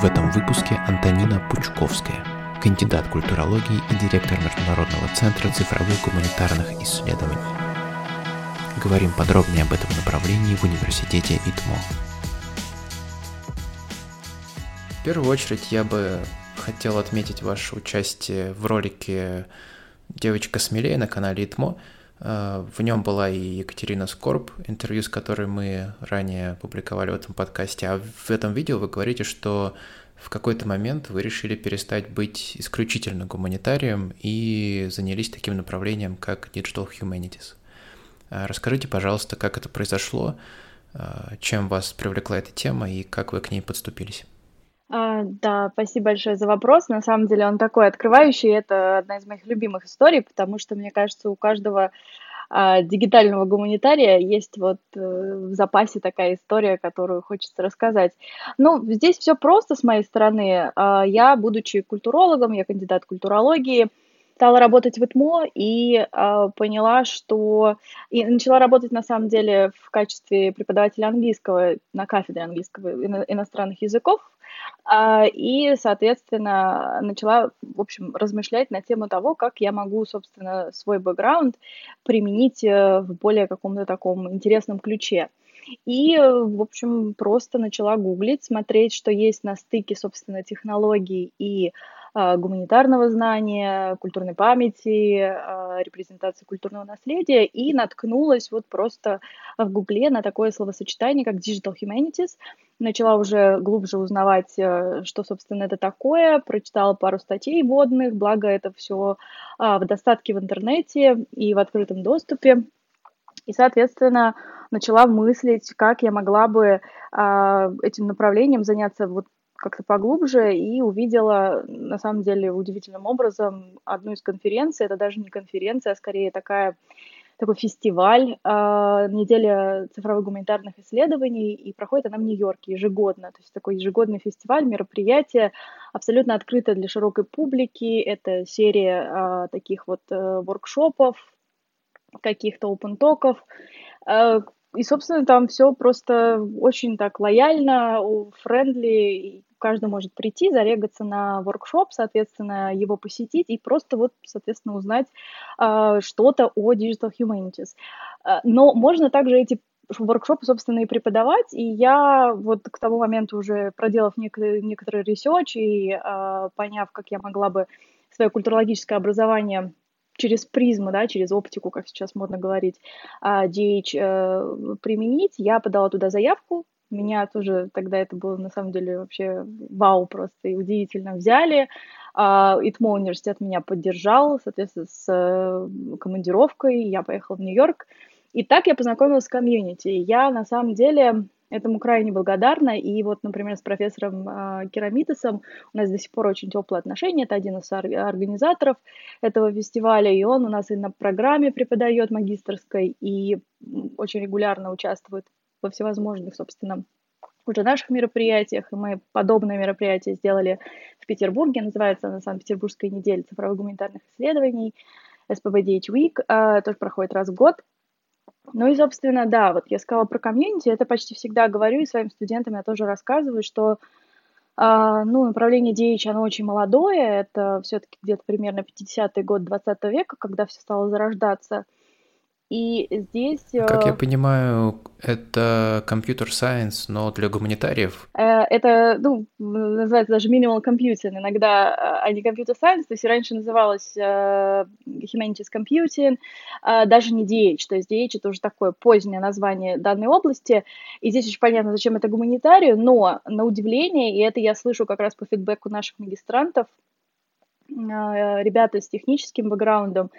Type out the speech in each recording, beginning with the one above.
В этом выпуске Антонина Пучковская, кандидат культурологии и директор Международного центра цифровых гуманитарных исследований. Говорим подробнее об этом направлении в университете ИТМО. В первую очередь я бы хотел отметить ваше участие в ролике «Девочка смелее» на канале ИТМО. Э, в нем была и Екатерина Скорб, интервью с которой мы ранее публиковали в этом подкасте. А в этом видео вы говорите, что в какой-то момент вы решили перестать быть исключительно гуманитарием и занялись таким направлением, как Digital Humanities. Э, расскажите, пожалуйста, как это произошло, э, чем вас привлекла эта тема и как вы к ней подступились. А, да, спасибо большое за вопрос. На самом деле он такой открывающий. Это одна из моих любимых историй, потому что, мне кажется, у каждого а, дигитального гуманитария есть вот э, в запасе такая история, которую хочется рассказать. Ну, здесь все просто с моей стороны. А, я, будучи культурологом, я кандидат культурологии, стала работать в ИТМО и э, поняла, что... И начала работать, на самом деле, в качестве преподавателя английского на кафедре английского ино- иностранных языков а, и, соответственно, начала, в общем, размышлять на тему того, как я могу, собственно, свой бэкграунд применить э, в более каком-то таком интересном ключе. И, в общем, просто начала гуглить, смотреть, что есть на стыке, собственно, технологий и гуманитарного знания, культурной памяти, а, репрезентации культурного наследия, и наткнулась вот просто в Гугле на такое словосочетание, как Digital Humanities. Начала уже глубже узнавать, э, что, собственно, это такое, прочитала пару статей водных, благо это все а, в достатке в интернете и в открытом доступе. И, соответственно, начала мыслить, как я могла бы этим направлением заняться вот как-то поглубже и увидела, на самом деле, удивительным образом одну из конференций. Это даже не конференция, а скорее такая такой фестиваль, э, неделя цифровых гуманитарных исследований, и проходит она в Нью-Йорке ежегодно. То есть такой ежегодный фестиваль, мероприятие, абсолютно открытое для широкой публики. Это серия э, таких вот э, воркшопов, каких-то open talk ов, э, и, собственно, там все просто очень так лояльно, friendly, каждый может прийти, зарегаться на воркшоп, соответственно, его посетить и просто вот, соответственно, узнать э, что-то о Digital Humanities. А, но можно также эти воркшопы, собственно, и преподавать, и я вот к тому моменту уже проделав некоторый, некоторый research и э, поняв, как я могла бы свое культурологическое образование через призму, да, через оптику, как сейчас модно говорить, DH э, применить, я подала туда заявку, меня тоже тогда это было на самом деле вообще вау просто и удивительно взяли. Uh, ИТМО университет меня поддержал, соответственно, с э, командировкой. Я поехала в Нью-Йорк. И так я познакомилась с комьюнити. Я на самом деле этому крайне благодарна. И вот, например, с профессором э, Керамитесом у нас до сих пор очень теплые отношения. Это один из организаторов этого фестиваля. И он у нас и на программе преподает магистрской, и очень регулярно участвует во всевозможных, собственно, уже наших мероприятиях, и мы подобное мероприятие сделали в Петербурге, называется она Санкт-Петербургская неделя цифровых гуманитарных исследований, SPBDH Week, э, тоже проходит раз в год. Ну и, собственно, да, вот я сказала про комьюнити, это почти всегда говорю, и своим студентам я тоже рассказываю, что Uh, ну, направление DH, оно очень молодое, это все-таки где-то примерно 50-й год 20 века, когда все стало зарождаться – и здесь... Как я э, понимаю, это компьютер science, но для гуманитариев? Э, это, ну, называется даже minimal computing. Иногда, э, а не computer science, то есть раньше называлось humanities computing, даже не DH. То есть DH это уже такое позднее название данной области. И здесь очень понятно, зачем это гуманитарию, но на удивление, и это я слышу как раз по фидбэку наших магистрантов, ребята с техническим бэкграундом,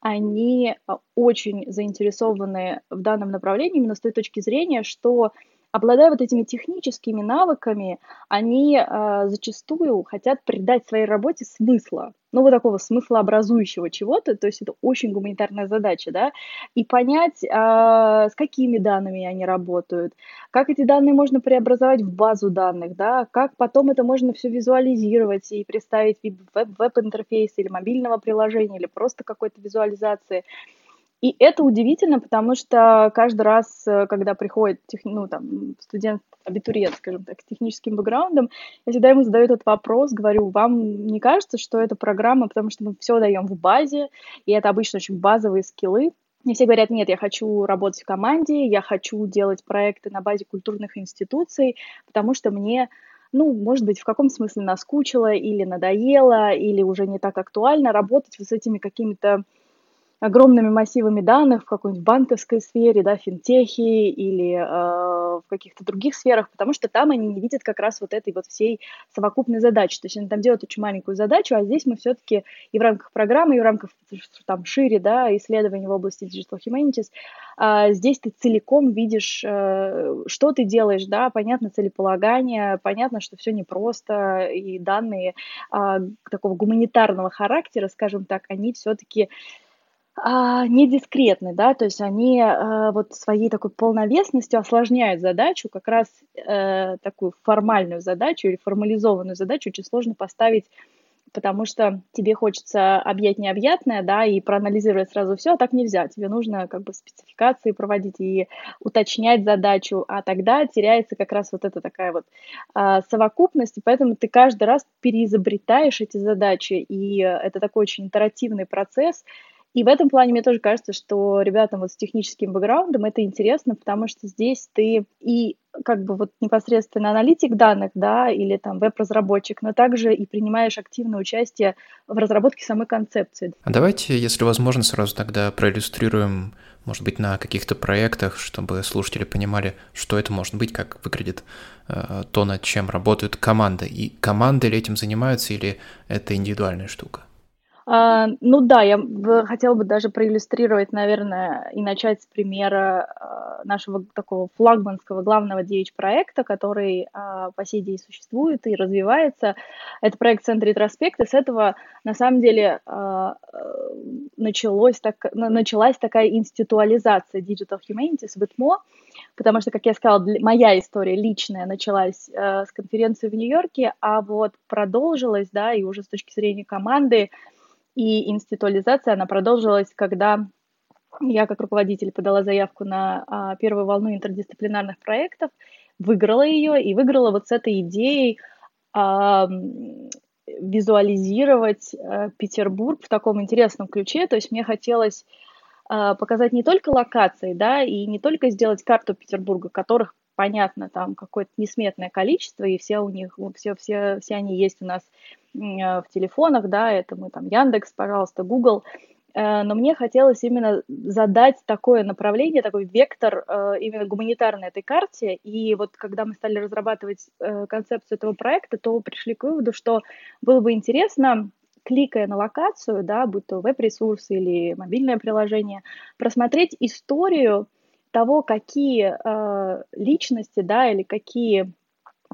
они а, очень заинтересованы в данном направлении именно с той точки зрения, что обладая вот этими техническими навыками, они э, зачастую хотят придать своей работе смысла, ну, вот такого смыслообразующего чего-то, то есть это очень гуманитарная задача, да, и понять, э, с какими данными они работают, как эти данные можно преобразовать в базу данных, да, как потом это можно все визуализировать и представить в веб-интерфейсе или мобильного приложения, или просто какой-то визуализации. И это удивительно, потому что каждый раз, э, когда приходит тех, ну, там, студент, абитуриент, скажем так, с техническим бэкграундом, я всегда ему задаю этот вопрос, говорю, вам не кажется, что это программа, потому что мы все даем в базе, и это обычно очень базовые скиллы, мне все говорят, нет, я хочу работать в команде, я хочу делать проекты на базе культурных институций, потому что мне ну, может быть, в каком смысле наскучило или надоело, или уже не так актуально работать вот с этими какими-то огромными массивами данных в какой-нибудь банковской сфере, да, финтехи или э, в каких-то других сферах, потому что там они не видят как раз вот этой вот всей совокупной задачи. То есть они там делают очень маленькую задачу, а здесь мы все-таки и в рамках программы, и в рамках там шире, да, исследований в области Digital Humanities, э, здесь ты целиком видишь, э, что ты делаешь, да, понятно целеполагание, понятно, что все непросто, и данные э, такого гуманитарного характера, скажем так, они все-таки а, не дискретны, да, то есть они а, вот своей такой полновесностью осложняют задачу, как раз э, такую формальную задачу или формализованную задачу очень сложно поставить потому что тебе хочется объять необъятное, да, и проанализировать сразу все, а так нельзя. Тебе нужно как бы спецификации проводить и уточнять задачу, а тогда теряется как раз вот эта такая вот а, совокупность, и поэтому ты каждый раз переизобретаешь эти задачи, и это такой очень интерактивный процесс, и в этом плане мне тоже кажется, что ребятам вот с техническим бэкграундом это интересно, потому что здесь ты и как бы вот непосредственно аналитик данных, да, или там веб-разработчик, но также и принимаешь активное участие в разработке самой концепции. А давайте, если возможно, сразу тогда проиллюстрируем, может быть, на каких-то проектах, чтобы слушатели понимали, что это может быть, как выглядит э, то, над чем работают команды. И команды ли этим занимаются, или это индивидуальная штука? А, ну да, я хотела бы даже проиллюстрировать, наверное, и начать с примера а, нашего такого флагманского главного DH-проекта, который а, по сей день существует и развивается. Это проект «Центр ретроспект», с этого, на самом деле, началось так, началась такая институализация Digital Humanities в ИТМО, потому что, как я сказала, моя история личная началась с конференции в Нью-Йорке, а вот продолжилась, да, и уже с точки зрения команды, и институализация, она продолжилась, когда я как руководитель подала заявку на а, первую волну интердисциплинарных проектов, выиграла ее и выиграла вот с этой идеей а, визуализировать а, Петербург в таком интересном ключе. То есть мне хотелось а, показать не только локации, да, и не только сделать карту Петербурга, которых понятно, там какое-то несметное количество, и все у них, все, все, все они есть у нас э, в телефонах, да, это мы там Яндекс, пожалуйста, Google, э, но мне хотелось именно задать такое направление, такой вектор э, именно гуманитарной этой карте. И вот когда мы стали разрабатывать концепцию этого проекта, то пришли к выводу, что было бы интересно, кликая на локацию, да, будь то веб-ресурс или мобильное приложение, просмотреть историю того, какие э, личности, да, или какие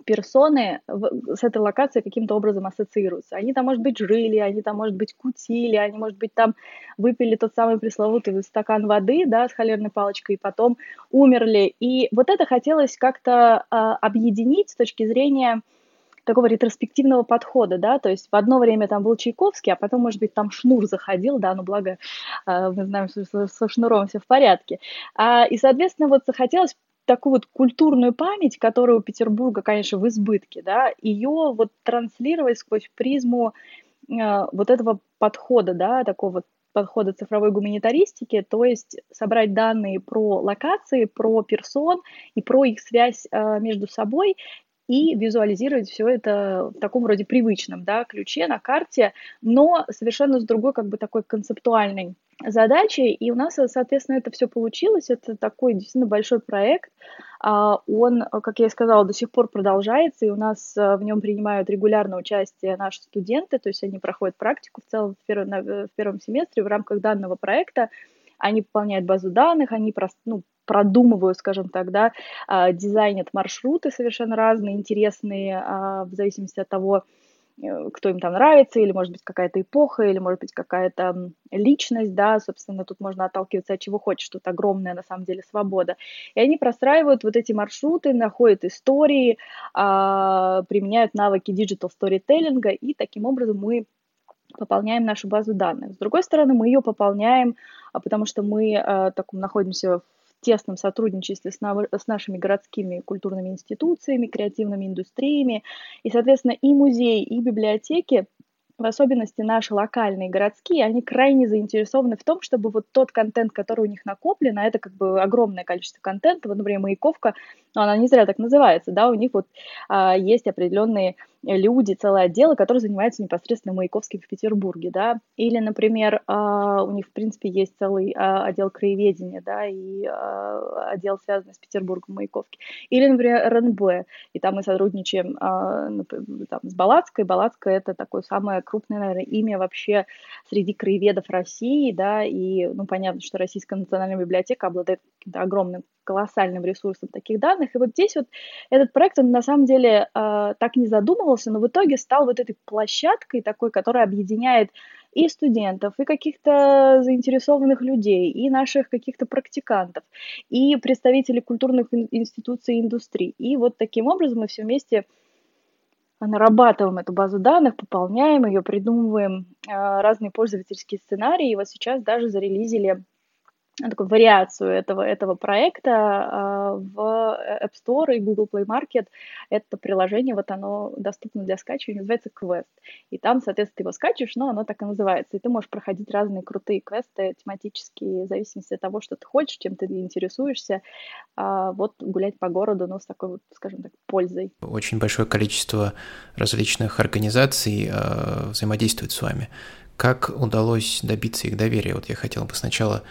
персоны в, с этой локацией каким-то образом ассоциируются. Они там, может быть, жили, они там, может быть, кутили, они, может быть, там выпили тот самый пресловутый стакан воды, да, с холерной палочкой, и потом умерли. И вот это хотелось как-то э, объединить с точки зрения такого ретроспективного подхода, да, то есть в одно время там был Чайковский, а потом, может быть, там Шнур заходил, да, ну, благо э, мы знаем, что со Шнуром все в порядке. А, и, соответственно, вот захотелось такую вот культурную память, которая у Петербурга, конечно, в избытке, да, ее вот транслировать сквозь призму э, вот этого подхода, да, такого вот подхода цифровой гуманитаристики, то есть собрать данные про локации, про персон и про их связь э, между собой и визуализировать все это в таком вроде привычном да, ключе на карте, но совершенно с другой как бы такой концептуальной задачей. И у нас, соответственно, это все получилось. Это такой действительно большой проект. А, он, как я и сказала, до сих пор продолжается, и у нас э, в нем принимают регулярно участие наши студенты, то есть они проходят практику в целом в первом, в первом семестре в рамках данного проекта. Они пополняют базу данных, они просто, ну, продумывают, скажем так, да, а, дизайнят маршруты совершенно разные, интересные, а, в зависимости от того, э, кто им там нравится, или, может быть, какая-то эпоха, или, может быть, какая-то личность, да, собственно, тут можно отталкиваться от чего хочешь, тут огромная, на самом деле, свобода. И они простраивают вот эти маршруты, находят истории, а, применяют навыки digital сторителлинга, и таким образом мы пополняем нашу базу данных. С другой стороны, мы ее пополняем, потому что мы э, так, находимся тесном сотрудничестве с, на, с нашими городскими культурными институциями, креативными индустриями. И, соответственно, и музеи, и библиотеки в особенности наши локальные городские, они крайне заинтересованы в том, чтобы вот тот контент, который у них накоплен, а это как бы огромное количество контента, вот, например, Маяковка, но она не зря так называется, да, у них вот а, есть определенные люди, целые отделы, которые занимаются непосредственно Маяковским в Петербурге, да, или, например, а, у них, в принципе, есть целый а, отдел краеведения, да, и а, отдел, связанный с Петербургом Маяковки, или, например, РНБ, и там мы сотрудничаем там, с Балацкой, Балацкая это такое самое крупное, наверное, имя вообще среди краеведов России, да, и, ну, понятно, что Российская национальная библиотека обладает огромным колоссальным ресурсом таких данных. И вот здесь вот этот проект, он на самом деле э, так не задумывался, но в итоге стал вот этой площадкой такой, которая объединяет и студентов, и каких-то заинтересованных людей, и наших каких-то практикантов, и представителей культурных институций и индустрий. И вот таким образом мы все вместе нарабатываем эту базу данных, пополняем ее, придумываем э, разные пользовательские сценарии. И вот сейчас даже зарелизили такую вариацию этого, этого проекта а, в App Store и Google Play Market. Это приложение, вот оно доступно для скачивания, называется Quest. И там, соответственно, ты его скачиваешь, но оно так и называется. И ты можешь проходить разные крутые квесты тематические, в зависимости от того, что ты хочешь, чем ты интересуешься. А, вот гулять по городу, но с такой вот, скажем так, пользой. Очень большое количество различных организаций э, взаимодействует с вами. Как удалось добиться их доверия? Вот я хотел бы сначала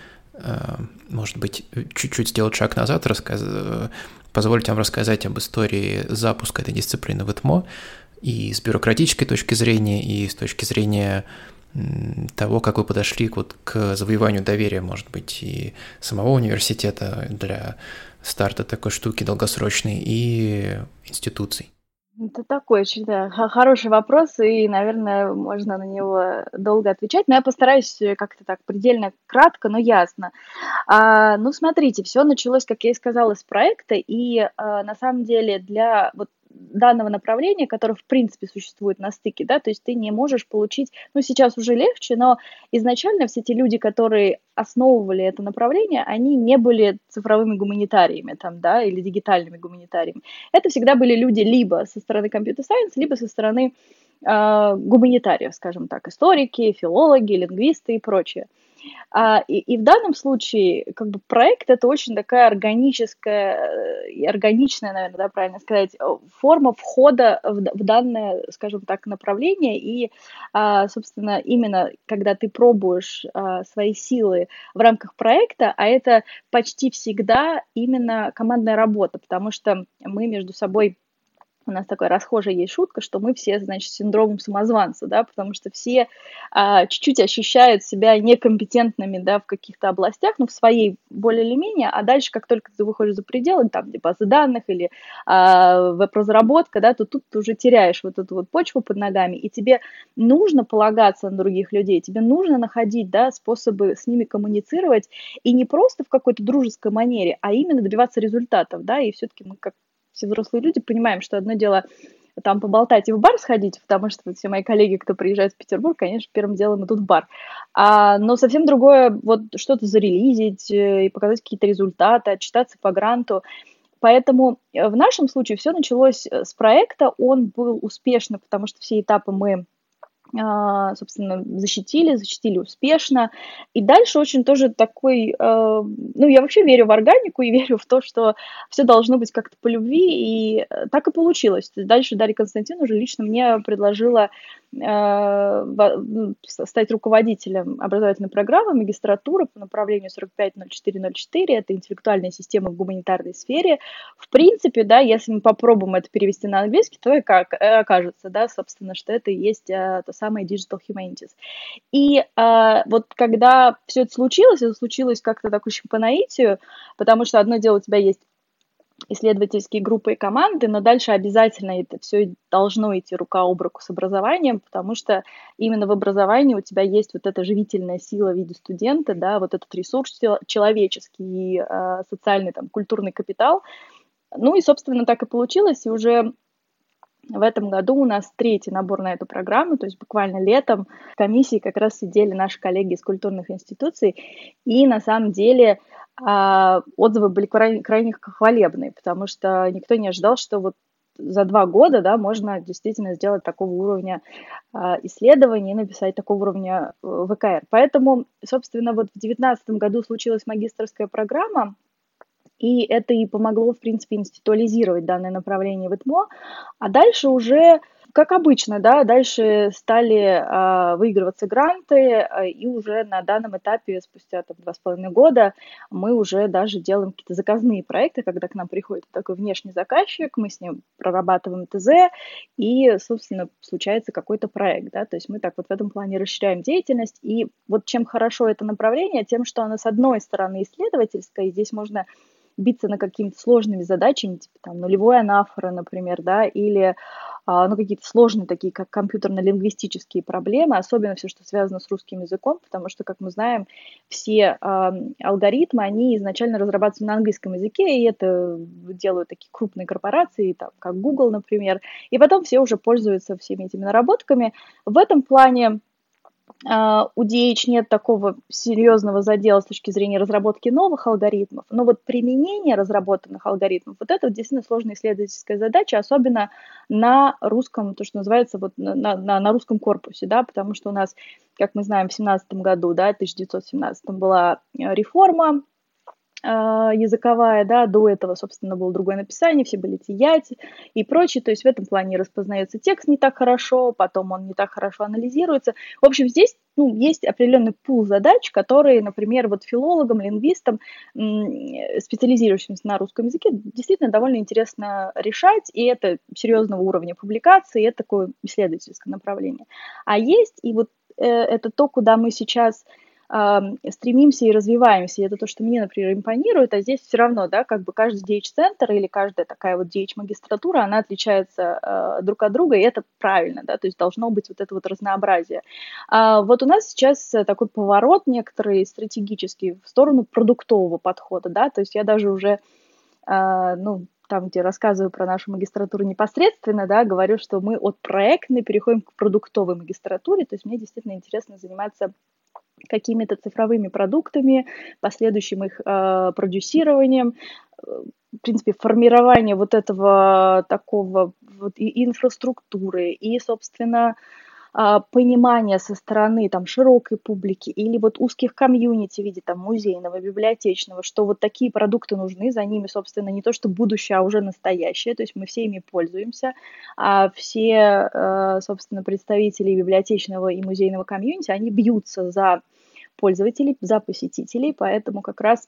может быть, чуть-чуть сделать шаг назад, рассказ... Э, позволить вам рассказать об истории запуска этой дисциплины в ИТМО и с бюрократической точки зрения, и с точки зрения того, как вы подошли вот к завоеванию доверия, может быть, и самого университета для старта такой штуки долгосрочной, и институций. Это такой очень да, хороший вопрос, и, наверное, можно на него долго отвечать, но я постараюсь как-то так предельно кратко, но ясно. А, ну, смотрите, все началось, как я и сказала, с проекта, и а, на самом деле для вот данного направления, которое в принципе существует на стыке, да, то есть ты не можешь получить, ну сейчас уже легче, но изначально все те люди, которые основывали это направление, они не были цифровыми гуманитариями там, да, или дигитальными гуманитариями. Это всегда были люди либо со стороны компьютер-сайенс, либо со стороны э, гуманитариев, скажем так, историки, филологи, лингвисты и прочее. А, и, и в данном случае как бы проект это очень такая органическая, и органичная, наверное, да, правильно сказать, форма входа в, в данное, скажем так, направление. И, а, собственно, именно когда ты пробуешь а, свои силы в рамках проекта, а это почти всегда именно командная работа, потому что мы между собой у нас такая расхожая есть шутка, что мы все, значит, синдромом самозванца, да, потому что все а, чуть-чуть ощущают себя некомпетентными, да, в каких-то областях, ну, в своей более или менее, а дальше, как только ты выходишь за пределы, там, где базы данных или а, веб-разработка, да, то тут ты уже теряешь вот эту вот почву под ногами, и тебе нужно полагаться на других людей, тебе нужно находить, да, способы с ними коммуницировать, и не просто в какой-то дружеской манере, а именно добиваться результатов, да, и все-таки мы как все взрослые люди понимаем, что одно дело там поболтать и в бар сходить, потому что все мои коллеги, кто приезжает в Петербург, конечно, первым делом идут в бар. А, но совсем другое, вот что-то зарелизить э, и показать какие-то результаты, отчитаться по гранту. Поэтому э, в нашем случае все началось э, с проекта, он был успешный, потому что все этапы мы собственно, защитили, защитили успешно. И дальше очень тоже такой, а, ну, я вообще верю в органику и верю в то, что все должно быть как-то по любви, и э, так и получилось. Дальше Дарья Константиновна уже лично мне предложила стать руководителем образовательной программы магистратуры по направлению 450404, это интеллектуальная система в гуманитарной сфере. В принципе, да, если мы попробуем это перевести на английский, то и как э, окажется, да, собственно, что это и есть а, то самое Digital Humanities. И вот когда все это случилось, это случилось как-то так очень по наитию, потому что одно дело у тебя есть исследовательские группы и команды, но дальше обязательно это все должно идти рука об руку с образованием, потому что именно в образовании у тебя есть вот эта живительная сила в виде студента, да, вот этот ресурс человеческий, э, социальный, там, культурный капитал. Ну и, собственно, так и получилось, и уже В этом году у нас третий набор на эту программу, то есть буквально летом в комиссии как раз сидели наши коллеги из культурных институций, и на самом деле а, отзывы были крайне, крайне хвалебные, потому что никто не ожидал, что вот за два года, да, можно действительно сделать такого уровня э, исследований и написать такого уровня э, ВКР. Поэтому, собственно, вот в 2019 году случилась магистрская программа, и это и помогло, в принципе, институализировать данное направление в ИТМО. А дальше уже как обычно, да, дальше стали э, выигрываться гранты, э, и уже на данном этапе, спустя там, два с половиной года, мы уже даже делаем какие-то заказные проекты, когда к нам приходит такой внешний заказчик, мы с ним прорабатываем ТЗ, и, собственно, случается какой-то проект, да, то есть мы так вот в этом плане расширяем деятельность, и вот чем хорошо это направление, тем, что оно, с одной стороны, исследовательское, и здесь можно биться на какими-то сложными задачами, типа там нулевой анафора, например, да, или а, ну, какие-то сложные такие, как компьютерно-лингвистические проблемы, особенно все, что связано с русским языком, потому что, как мы знаем, все э, алгоритмы, они изначально разрабатываются на английском языке, и это делают такие крупные корпорации, там, как Google, например, и потом все уже пользуются всеми этими наработками. В этом плане у DH нет такого серьезного задела с точки зрения разработки новых алгоритмов, но вот применение разработанных алгоритмов, вот это вот действительно сложная исследовательская задача, особенно на русском, то, что называется, вот на, на, на русском корпусе, да, потому что у нас, как мы знаем, в 2017 году, да, 1917 была реформа а, языковая, да, до этого, собственно, было другое написание, все были тиять и прочее, то есть в этом плане распознается текст не так хорошо, потом он не так хорошо анализируется. В общем, здесь ну, есть определенный пул задач, которые, например, вот филологам, лингвистам, специализирующимся на русском языке, действительно довольно интересно решать, и это серьезного уровня публикации, это такое исследовательское направление. А есть, и вот э, это то, куда мы сейчас стремимся и развиваемся. И это то, что мне, например, импонирует, а здесь все равно, да, как бы каждый DH-центр или каждая такая вот DH-магистратура, она отличается э, друг от друга, и это правильно, да, то есть должно быть вот это вот разнообразие. А вот у нас сейчас такой поворот некоторый стратегический в сторону продуктового подхода, да, то есть я даже уже, э, ну, там, где рассказываю про нашу магистратуру непосредственно, да, говорю, что мы от проектной переходим к продуктовой магистратуре, то есть мне действительно интересно заниматься какими-то цифровыми продуктами, последующим их э, продюсированием, в принципе, формирование вот этого такого вот и инфраструктуры, и, собственно, а, понимание со стороны там широкой публики или вот узких комьюнити в виде там музейного, библиотечного, что вот такие продукты нужны, за ними, собственно, не то что будущее, а уже настоящее, то есть мы все ими пользуемся, а все, э, собственно, представители библиотечного и музейного комьюнити, они бьются за пользователей, за посетителей, поэтому как раз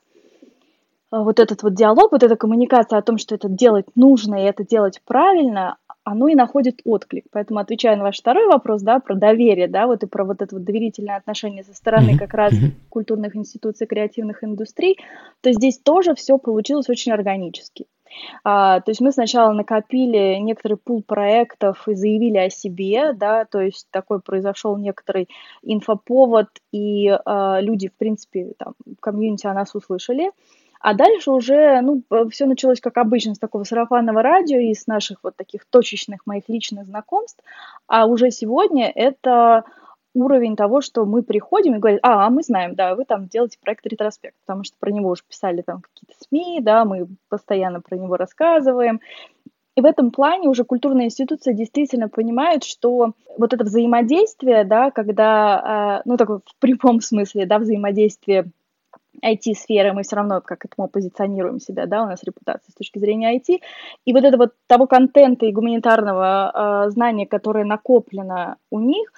вот этот вот диалог, вот эта коммуникация о том, что это делать нужно и это делать правильно, оно и находит отклик. Поэтому, отвечая на ваш второй вопрос, да, про доверие, да, вот и про вот это вот доверительное отношение со стороны как раз культурных институций, креативных индустрий, то здесь тоже все получилось очень органически. А, то есть мы сначала накопили некоторый пул проектов и заявили о себе, да, то есть такой произошел некоторый инфоповод, и а, люди, в принципе, там, в комьюнити о нас услышали. А дальше уже, ну, все началось, как обычно, с такого сарафанного радио и с наших вот таких точечных моих личных знакомств. А уже сегодня это уровень того, что мы приходим и говорим, а, а мы знаем, да, вы там делаете проект ретроспект, потому что про него уже писали там какие-то СМИ, да, мы постоянно про него рассказываем. И в этом плане уже культурная институция действительно понимает, что вот это взаимодействие, да, когда, а, ну, такое в прямом смысле, да, взаимодействие IT-сферы, мы все равно как этому позиционируем себя, да, у нас репутация с точки зрения IT, и вот это вот того контента и гуманитарного э, знания, которое накоплено у них,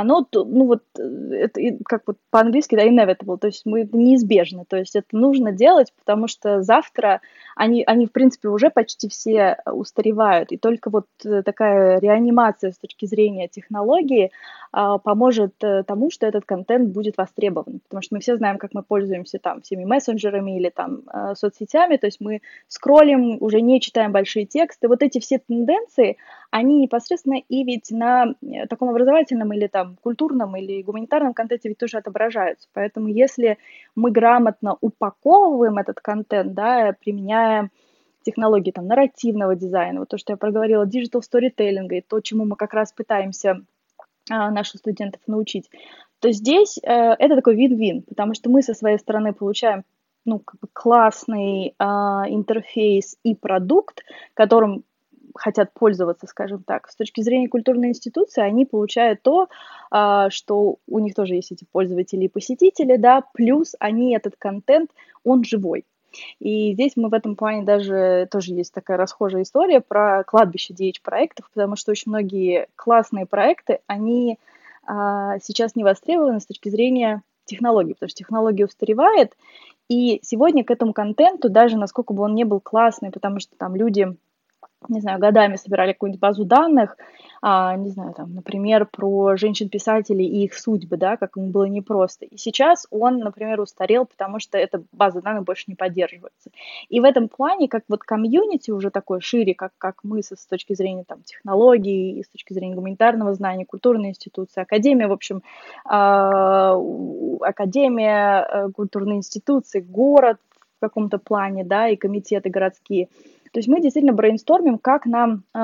оно, ну вот, э, это как вот по-английски, да, inevitable, то есть мы, это неизбежно, то есть это нужно делать, потому что завтра они, они, в принципе, уже почти все устаревают, и только вот э, такая реанимация с точки зрения технологии а, поможет э, тому, что этот контент будет востребован, потому что мы все знаем, как мы пользуемся там всеми мессенджерами или там соцсетями, то есть мы скроллим, уже не читаем большие тексты, вот эти все тенденции, они непосредственно и ведь на таком образовательном или там культурном или гуманитарном контенте ведь тоже отображаются. Поэтому если мы грамотно упаковываем этот контент, да, применяя технологии там нарративного дизайна, вот то, что я проговорила, digital storytelling, и то, чему мы как раз пытаемся а, наших студентов научить, то здесь э, это такой вин-вин, потому что мы со своей стороны получаем ну, как бы классный э, интерфейс и продукт, которым хотят пользоваться, скажем так. С точки зрения культурной институции, они получают то, э, что у них тоже есть эти пользователи и посетители, да, плюс они этот контент, он живой. И здесь мы в этом плане даже тоже есть такая расхожая история про кладбище DH-проектов, потому что очень многие классные проекты, они а, сейчас не востребованы с точки зрения технологий, потому что технология устаревает, и сегодня к этому контенту, даже насколько бы он не был классный, потому что там люди не знаю, годами собирали какую-нибудь базу данных, а, не знаю, там, например, про женщин-писателей и их судьбы, да, как ему было непросто. И сейчас он, например, устарел, потому что эта база данных больше не поддерживается. И в этом плане, как вот комьюнити уже такой шире, как, как мы с точки зрения там, технологий, и с точки зрения гуманитарного знания, культурной институции, академия, в общем, а, академия, э, культурные институции, город в каком-то плане, да, и комитеты городские – то есть мы действительно брейнстормим, как нам э,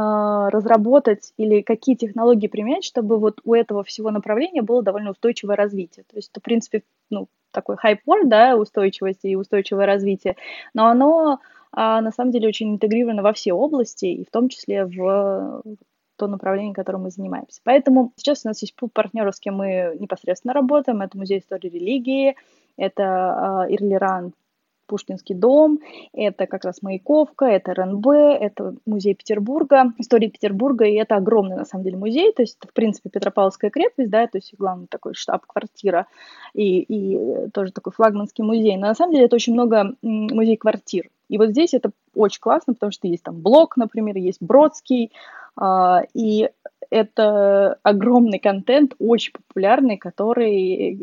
разработать или какие технологии применять, чтобы вот у этого всего направления было довольно устойчивое развитие. То есть это, в принципе, ну, такой хайпор, да, устойчивости и устойчивое развитие, но оно а, на самом деле очень интегрировано во все области, и в том числе в то направление, которым мы занимаемся. Поэтому сейчас у нас есть пул партнеров, с кем мы непосредственно работаем. Это Музей истории религии, это Ирлиран Пушкинский дом, это как раз Маяковка, это РНБ, это музей Петербурга, история Петербурга, и это огромный, на самом деле, музей, то есть это, в принципе, Петропавловская крепость, да, то есть главный такой штаб-квартира и, и тоже такой флагманский музей, но на самом деле это очень много музей-квартир, и вот здесь это очень классно, потому что есть там Блок, например, есть Бродский, э, и это огромный контент, очень популярный, который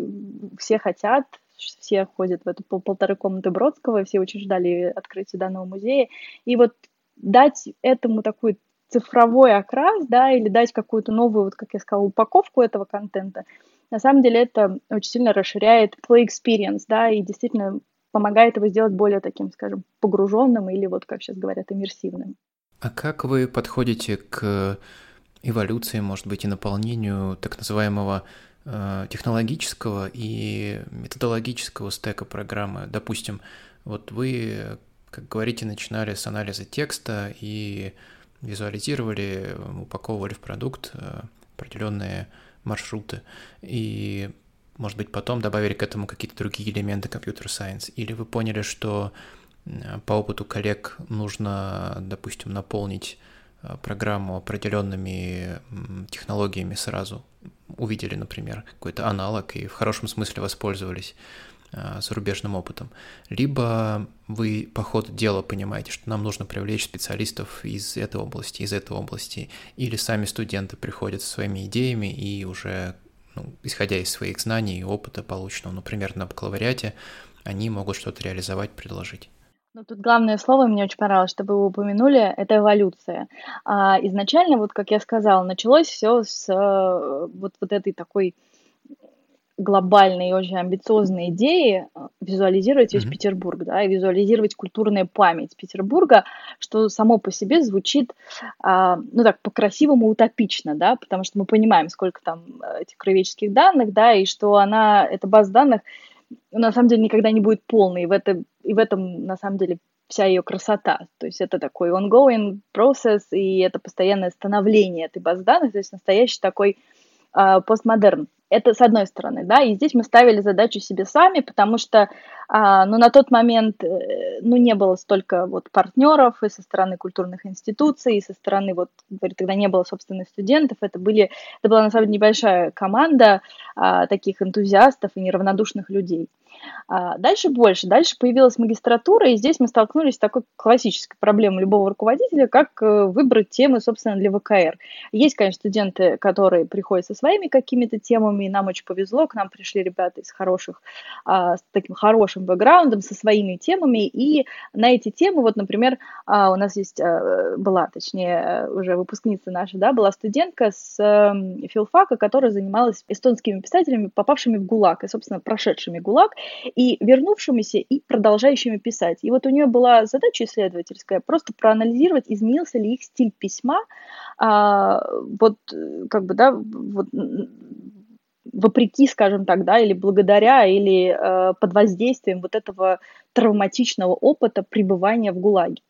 все хотят, все ходят в эту пол полторы комнаты Бродского, все очень ждали открытия данного музея. И вот дать этому такой цифровой окрас, да, или дать какую-то новую, вот как я сказала, упаковку этого контента, на самом деле это очень сильно расширяет твой experience, да, и действительно помогает его сделать более таким, скажем, погруженным или вот, как сейчас говорят, иммерсивным. А как вы подходите к эволюции, может быть, и наполнению так называемого технологического и методологического стека программы. Допустим, вот вы, как говорите, начинали с анализа текста и визуализировали, упаковывали в продукт э, определенные маршруты. И, может быть, потом добавили к этому какие-то другие элементы компьютер-сайенс. Или вы поняли, что по опыту коллег нужно, допустим, наполнить э, программу определенными технологиями сразу, увидели, например, какой-то аналог и в хорошем смысле воспользовались а, зарубежным опытом. Либо вы по ходу дела понимаете, что нам нужно привлечь специалистов из этой области, из этой области, или сами студенты приходят со своими идеями и уже, ну, исходя из своих знаний и опыта полученного, например, на бакалавриате, они могут что-то реализовать, предложить. Ну, тут главное слово мне очень понравилось, что вы упомянули, это эволюция. А, изначально, вот как я сказала, началось все с э, вот, вот этой такой глобальной и очень амбициозной идеи э, визуализировать весь mm-hmm. Петербург, да, и визуализировать культурную память Петербурга, что само по себе звучит, а, ну так, по-красивому утопично, да, потому что мы понимаем, сколько там э, этих краеведческих данных, да, и что она, эта база данных, на самом деле никогда не будет полной, в, это, и в этом, на самом деле, вся ее красота. То есть это такой ongoing процесс, и это постоянное становление этой базы данных, то есть настоящий такой э, постмодерн. Это с одной стороны, да, и здесь мы ставили задачу себе сами, потому что, а, ну, на тот момент, э, ну, не было столько вот партнеров и со стороны культурных институций, и со стороны, вот, говорит, тогда не было собственных студентов, это были, это была, на самом деле, небольшая команда а, таких энтузиастов и неравнодушных людей. А дальше больше. Дальше появилась магистратура, и здесь мы столкнулись с такой классической проблемой любого руководителя, как э, выбрать темы, собственно, для ВКР. Есть, конечно, студенты, которые приходят со своими какими-то темами, и нам очень повезло, к нам пришли ребята из хороших, а, с таким хорошим бэкграундом, со своими темами, и на эти темы, вот, например, а, у нас есть, а, была, точнее, уже выпускница наша, да, была студентка с эм, филфака, которая занималась эстонскими писателями, попавшими в ГУЛАГ, и, собственно, прошедшими ГУЛАГ, и вернувшимися, и продолжающими писать. И вот у нее была задача исследовательская просто проанализировать, изменился ли их стиль письма, а, вот как бы, да, вот вопреки, скажем так, да, или благодаря, или э, под воздействием вот этого травматичного опыта пребывания в ГУЛАГе.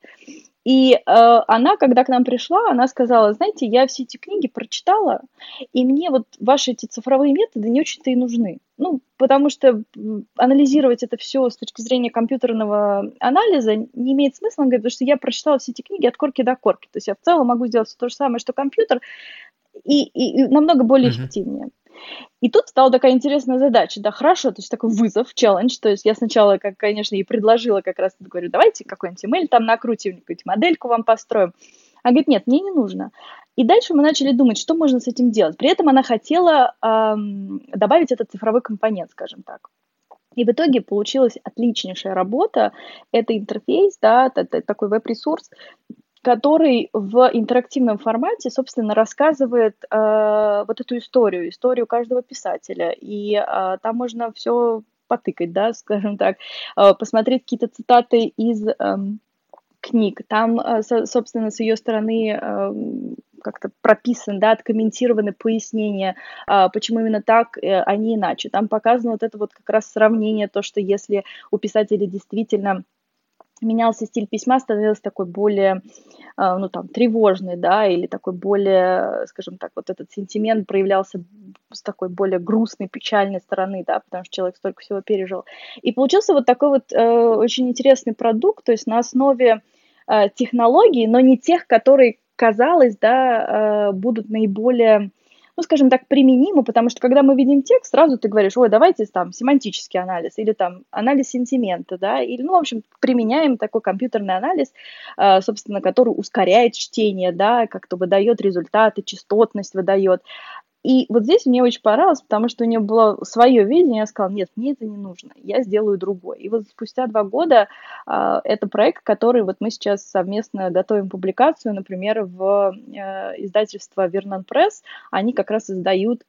И э, она, когда к нам пришла, она сказала, знаете, я все эти книги прочитала, и мне вот ваши эти цифровые методы не очень-то и нужны. Ну, потому что анализировать это все с точки зрения компьютерного анализа не имеет смысла, он говорит, потому что я прочитала все эти книги от корки до корки. То есть я в целом могу сделать все то же самое, что компьютер, и, и, и намного более uh-huh. эффективнее. И тут стала такая интересная задача, да, хорошо, то есть такой вызов, челлендж, то есть я сначала, как, конечно, ей предложила как раз, говорю, давайте какой-нибудь email там накрутим, какую-нибудь модельку вам построим. Она говорит, нет, мне не нужно. И дальше мы начали думать, что можно с этим делать. При этом она хотела эм, добавить этот цифровой компонент, скажем так. И в итоге получилась отличнейшая работа. Это интерфейс, да, такой веб-ресурс, который в интерактивном формате, собственно, рассказывает э, вот эту историю, историю каждого писателя. И э, там можно все потыкать, да, скажем так, э, посмотреть какие-то цитаты из э, книг. Там, э, со, собственно, с ее стороны э, как-то прописан, да, откомментированы пояснения, э, почему именно так, э, а не иначе. Там показано вот это вот как раз сравнение, то, что если у писателя действительно менялся стиль письма, становился такой более, а, ну, там, тревожный, да, или такой более, скажем так, вот этот сентимент проявлялся с такой более грустной, печальной стороны, да, потому что человек столько всего пережил. И получился вот такой вот э, очень интересный продукт, то есть на основе э, технологий, но не тех, которые, казалось, да, э, будут наиболее ну, скажем так, применимо, потому что когда мы видим текст, сразу ты говоришь, ой, давайте там семантический анализ или там анализ сентимента, да, или, ну, в общем, применяем такой компьютерный анализ, а, собственно, который ускоряет чтение, да, как-то выдает результаты, частотность выдает. И вот здесь мне очень понравилось, потому что у нее было свое видение, я сказала, нет, мне это не нужно, я сделаю другое. И вот спустя два года э, это проект, который вот мы сейчас совместно готовим публикацию, например, в э, издательство Вернон Пресс, они как раз издают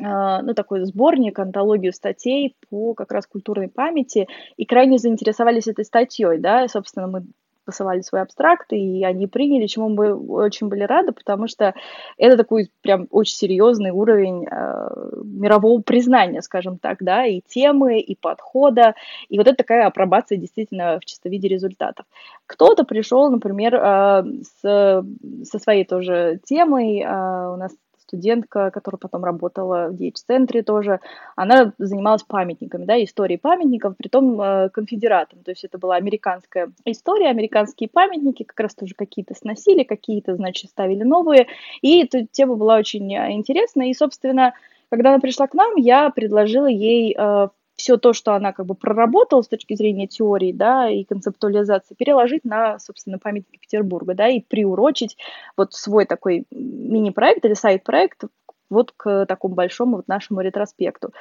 ну, такой сборник, антологию статей по как раз культурной памяти, и крайне заинтересовались этой статьей, да, собственно, мы посылали свои абстракты, и они приняли, чему мы очень были рады, потому что это такой прям очень серьезный уровень э, мирового признания, скажем так, да, и темы, и подхода, и вот это такая апробация действительно в чистом виде результатов. Кто-то пришел, например, э, с, со своей тоже темой, э, у нас студентка, которая потом работала в DH-центре тоже, она занималась памятниками, да, историей памятников, при том э, конфедератом, то есть это была американская история, американские памятники как раз тоже какие-то сносили, какие-то, значит, ставили новые, и эта тема была очень э, интересная, и, собственно, когда она пришла к нам, я предложила ей э, все то, что она как бы проработала с точки зрения теории, да, и концептуализации, переложить на, собственно, памятники Петербурга, да, и приурочить вот свой такой мини-проект или сайт-проект вот к такому большому вот нашему ретроспекту.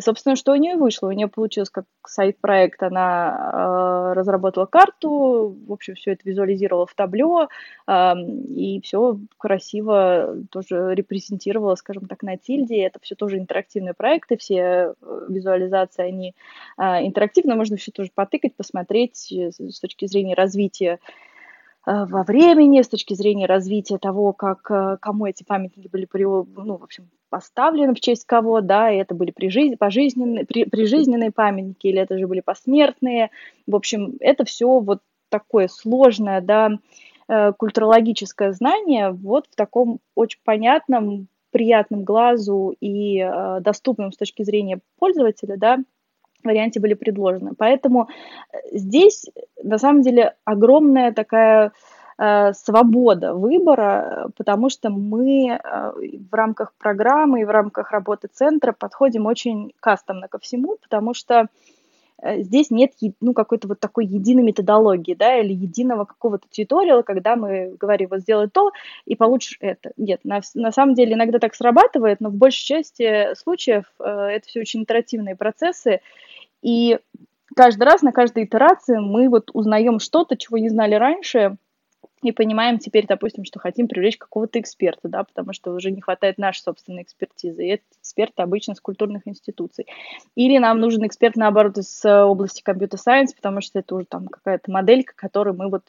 Собственно, что у нее вышло? У нее получилось как сайт-проект, она э, разработала карту, в общем, все это визуализировала в табло, э, и все красиво тоже репрезентировала, скажем так, на тильде. Это все тоже интерактивные проекты, все э, визуализации, они э, интерактивные, можно все тоже потыкать, посмотреть э, с точки зрения развития во времени, с точки зрения развития того, как, э, кому эти памятники были ну, в общем, поставлены, в честь кого, да, и это были прижиз... пожизненные, при... прижизненные памятники, или это же были посмертные. В общем, это все вот такое сложное, да, э, культурологическое знание вот в таком очень понятном, приятном глазу и доступном с точки зрения пользователя, да, варианте были предложены. Поэтому э, здесь на самом деле огромная такая э, свобода выбора, потому что мы э, в рамках программы и в рамках работы центра подходим очень кастомно ко всему, потому что э, здесь нет ну, какой-то вот такой единой методологии, да, или единого какого-то тьюториала, когда мы говорим, вот сделай то, и получишь это. Нет, на, на самом деле иногда так срабатывает, но в большей части случаев э, это все очень интерактивные процессы, и каждый раз, на каждой итерации мы вот узнаем что-то, чего не знали раньше, и понимаем теперь, допустим, что хотим привлечь какого-то эксперта, да, потому что уже не хватает нашей собственной экспертизы, и это эксперты обычно с культурных институций. Или нам нужен эксперт, наоборот, из э, области компьютер-сайенс, потому что это уже там какая-то моделька, которую мы вот,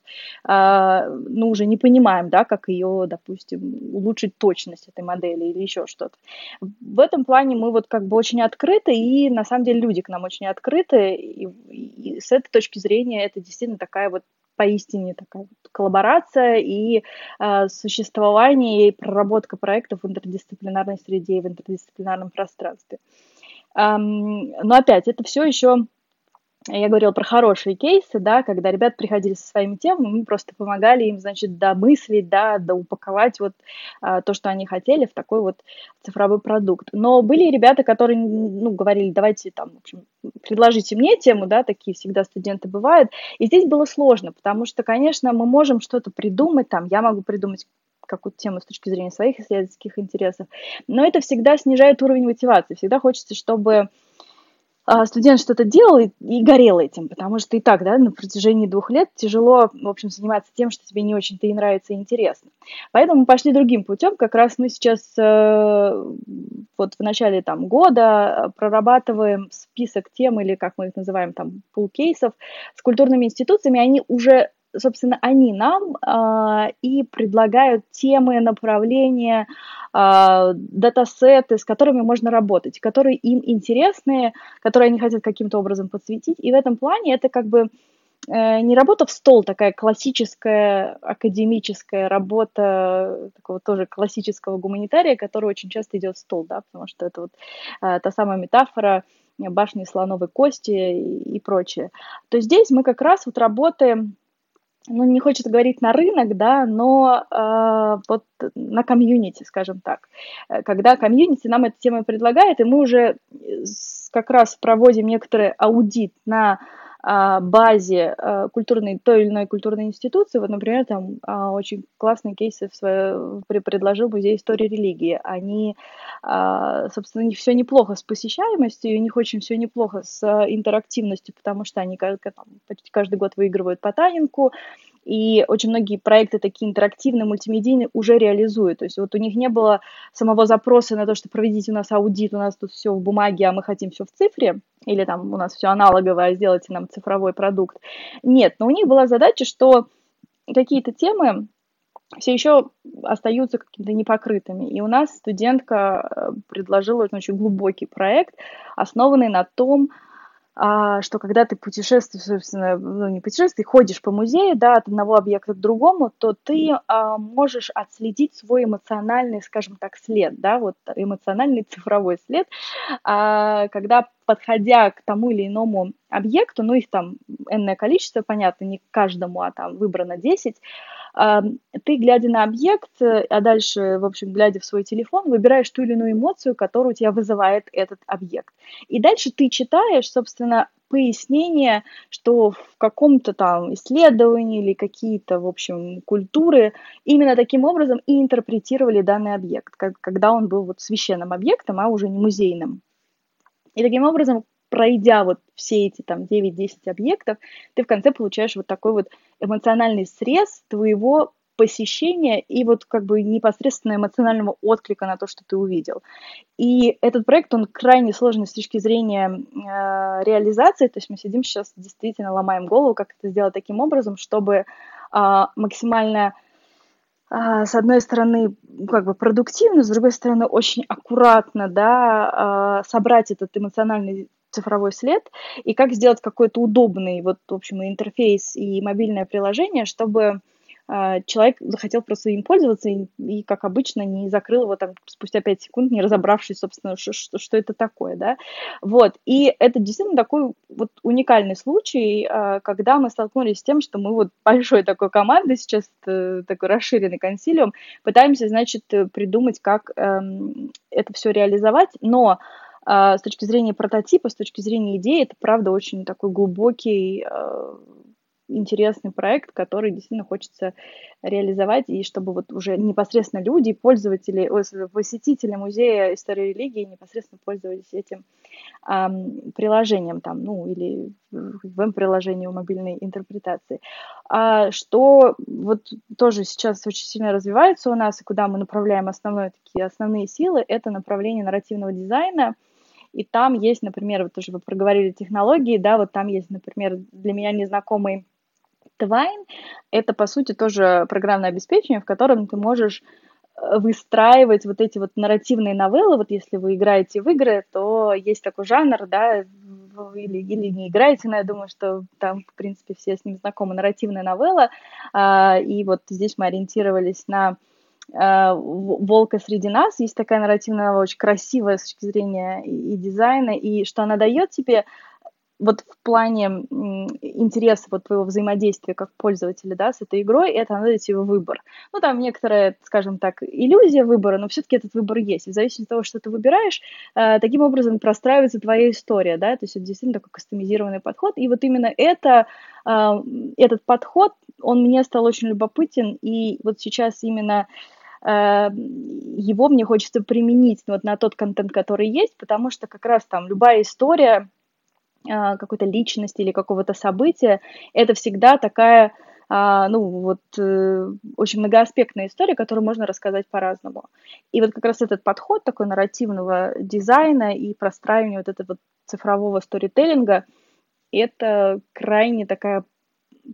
э, ну, уже не понимаем, да, как ее, допустим, улучшить точность этой модели или еще что-то. В этом плане мы вот как бы очень открыты, и на самом деле люди к нам очень открыты, и, и с этой точки зрения это действительно такая вот поистине такая вот коллаборация и э, существование и проработка проектов в интердисциплинарной среде и в интердисциплинарном пространстве. Эм, но опять, это все еще я говорила про хорошие кейсы, да, когда ребята приходили со своими темами, мы просто помогали им, значит, домыслить, да, доупаковать вот а, то, что они хотели в такой вот цифровой продукт. Но были ребята, которые, ну, говорили, давайте там, в общем, предложите мне тему, да, такие всегда студенты бывают. И здесь было сложно, потому что, конечно, мы можем что-то придумать, там, я могу придумать какую-то тему с точки зрения своих исследовательских интересов, но это всегда снижает уровень мотивации. Всегда хочется, чтобы студент что-то делал и, и горел этим, потому что и так, да, на протяжении двух лет тяжело, в общем, заниматься тем, что тебе не очень-то и нравится и интересно. Поэтому мы пошли другим путем. Как раз мы сейчас э, вот в начале там года прорабатываем список тем, или как мы их называем, там, пул кейсов с культурными институциями. Они уже собственно, они нам э, и предлагают темы, направления, э, датасеты, с которыми можно работать, которые им интересны, которые они хотят каким-то образом подсветить. И в этом плане это как бы э, не работа в стол, такая классическая академическая работа такого тоже классического гуманитария, который очень часто идет в стол, да, потому что это вот э, та самая метафора башни слоновой кости и, и прочее. То здесь мы как раз вот работаем ну, не хочет говорить на рынок, да, но э, вот на комьюнити, скажем так. Э, когда комьюнити нам эту тему предлагает, и мы уже как раз проводим некоторый аудит на базе а, культурной, той или иной культурной институции. Вот, например, там а, очень классные кейсы в свое, предложил Музей истории религии. Они, собственно, все неплохо с посещаемостью, у них очень все неплохо с интерактивностью, потому что они почти каждый год выигрывают по Танинку, и очень многие проекты такие интерактивные, мультимедийные уже реализуют. То есть вот у них не было самого запроса на то, что проведите у нас аудит, у нас тут все в бумаге, а мы хотим все в цифре, или там у нас все аналоговое, сделайте нам цифровой продукт. Нет, но у них была задача, что какие-то темы все еще остаются какими-то непокрытыми. И у нас студентка э, предложила очень глубокий проект, основанный на том, что когда ты путешествуешь, собственно, ну не путешествуешь, ходишь по музею, да, от одного объекта к другому, то ты а, можешь отследить свой эмоциональный, скажем так, след, да, вот эмоциональный цифровой след, а, когда подходя к тому или иному объекту, ну их там энное количество, понятно, не к каждому, а там выбрано 10, ты, глядя на объект, а дальше, в общем, глядя в свой телефон, выбираешь ту или иную эмоцию, которую у тебя вызывает этот объект. И дальше ты читаешь, собственно, пояснение, что в каком-то там исследовании или какие-то, в общем, культуры именно таким образом и интерпретировали данный объект, когда он был вот священным объектом, а уже не музейным. И таким образом пройдя вот все эти там 9-10 объектов, ты в конце получаешь вот такой вот эмоциональный срез твоего посещения и вот как бы непосредственно эмоционального отклика на то, что ты увидел. И этот проект, он крайне сложный с точки зрения э, реализации, то есть мы сидим сейчас действительно ломаем голову, как это сделать таким образом, чтобы э, максимально а, с одной стороны, как бы продуктивно, с другой стороны, очень аккуратно, да, а, собрать этот эмоциональный цифровой след, и как сделать какой-то удобный, вот, в общем, интерфейс и мобильное приложение, чтобы а, человек захотел просто им пользоваться и, и, как обычно, не закрыл его там спустя 5 секунд, не разобравшись, собственно, что, что, что это такое, да. Вот, и это действительно такой вот уникальный случай, а, когда мы столкнулись с тем, что мы вот большой такой командой, сейчас э, такой расширенный консилиум, пытаемся, значит, придумать, как эм, это все реализовать, но а, с точки зрения прототипа, с точки зрения идеи, это правда очень такой глубокий интересный проект, который действительно хочется реализовать, и чтобы вот уже непосредственно люди, пользователи, посетители музея истории религии непосредственно пользовались этим приложением там, ну, или веб-приложением мобильной интерпретации. А что вот тоже сейчас очень сильно развивается у нас, и куда мы направляем основные такие основные силы, это направление нарративного дизайна, и там есть, например, вот тоже вы проговорили технологии, да, вот там есть, например, для меня незнакомый Twine. Это, по сути, тоже программное обеспечение, в котором ты можешь э, выстраивать вот эти вот нарративные новеллы. Вот если вы играете в игры, то есть такой жанр, да, или, или не играете, но я думаю, что там, в принципе, все с ним знакомы, нарративная новелла. И вот здесь мы ориентировались на волка среди нас. Есть такая нарративная, очень красивая с точки зрения и дизайна, и что она дает тебе вот в плане интереса вот твоего взаимодействия как пользователя, да, с этой игрой, это она дает тебе выбор. Ну, там некоторая, скажем так, иллюзия выбора, но все-таки этот выбор есть. И в зависимости от того, что ты выбираешь, э, таким образом простраивается твоя история, да, то есть это действительно такой кастомизированный подход. И вот именно это, э, этот подход, он мне стал очень любопытен, и вот сейчас именно Э, его мне хочется применить вот на тот контент, который есть, потому что как раз там любая история какой-то личности или какого-то события, это всегда такая, а, ну, вот, э, очень многоаспектная история, которую можно рассказать по-разному. И вот как раз этот подход такой нарративного дизайна и простраивания вот этого цифрового сторителлинга, это крайне такая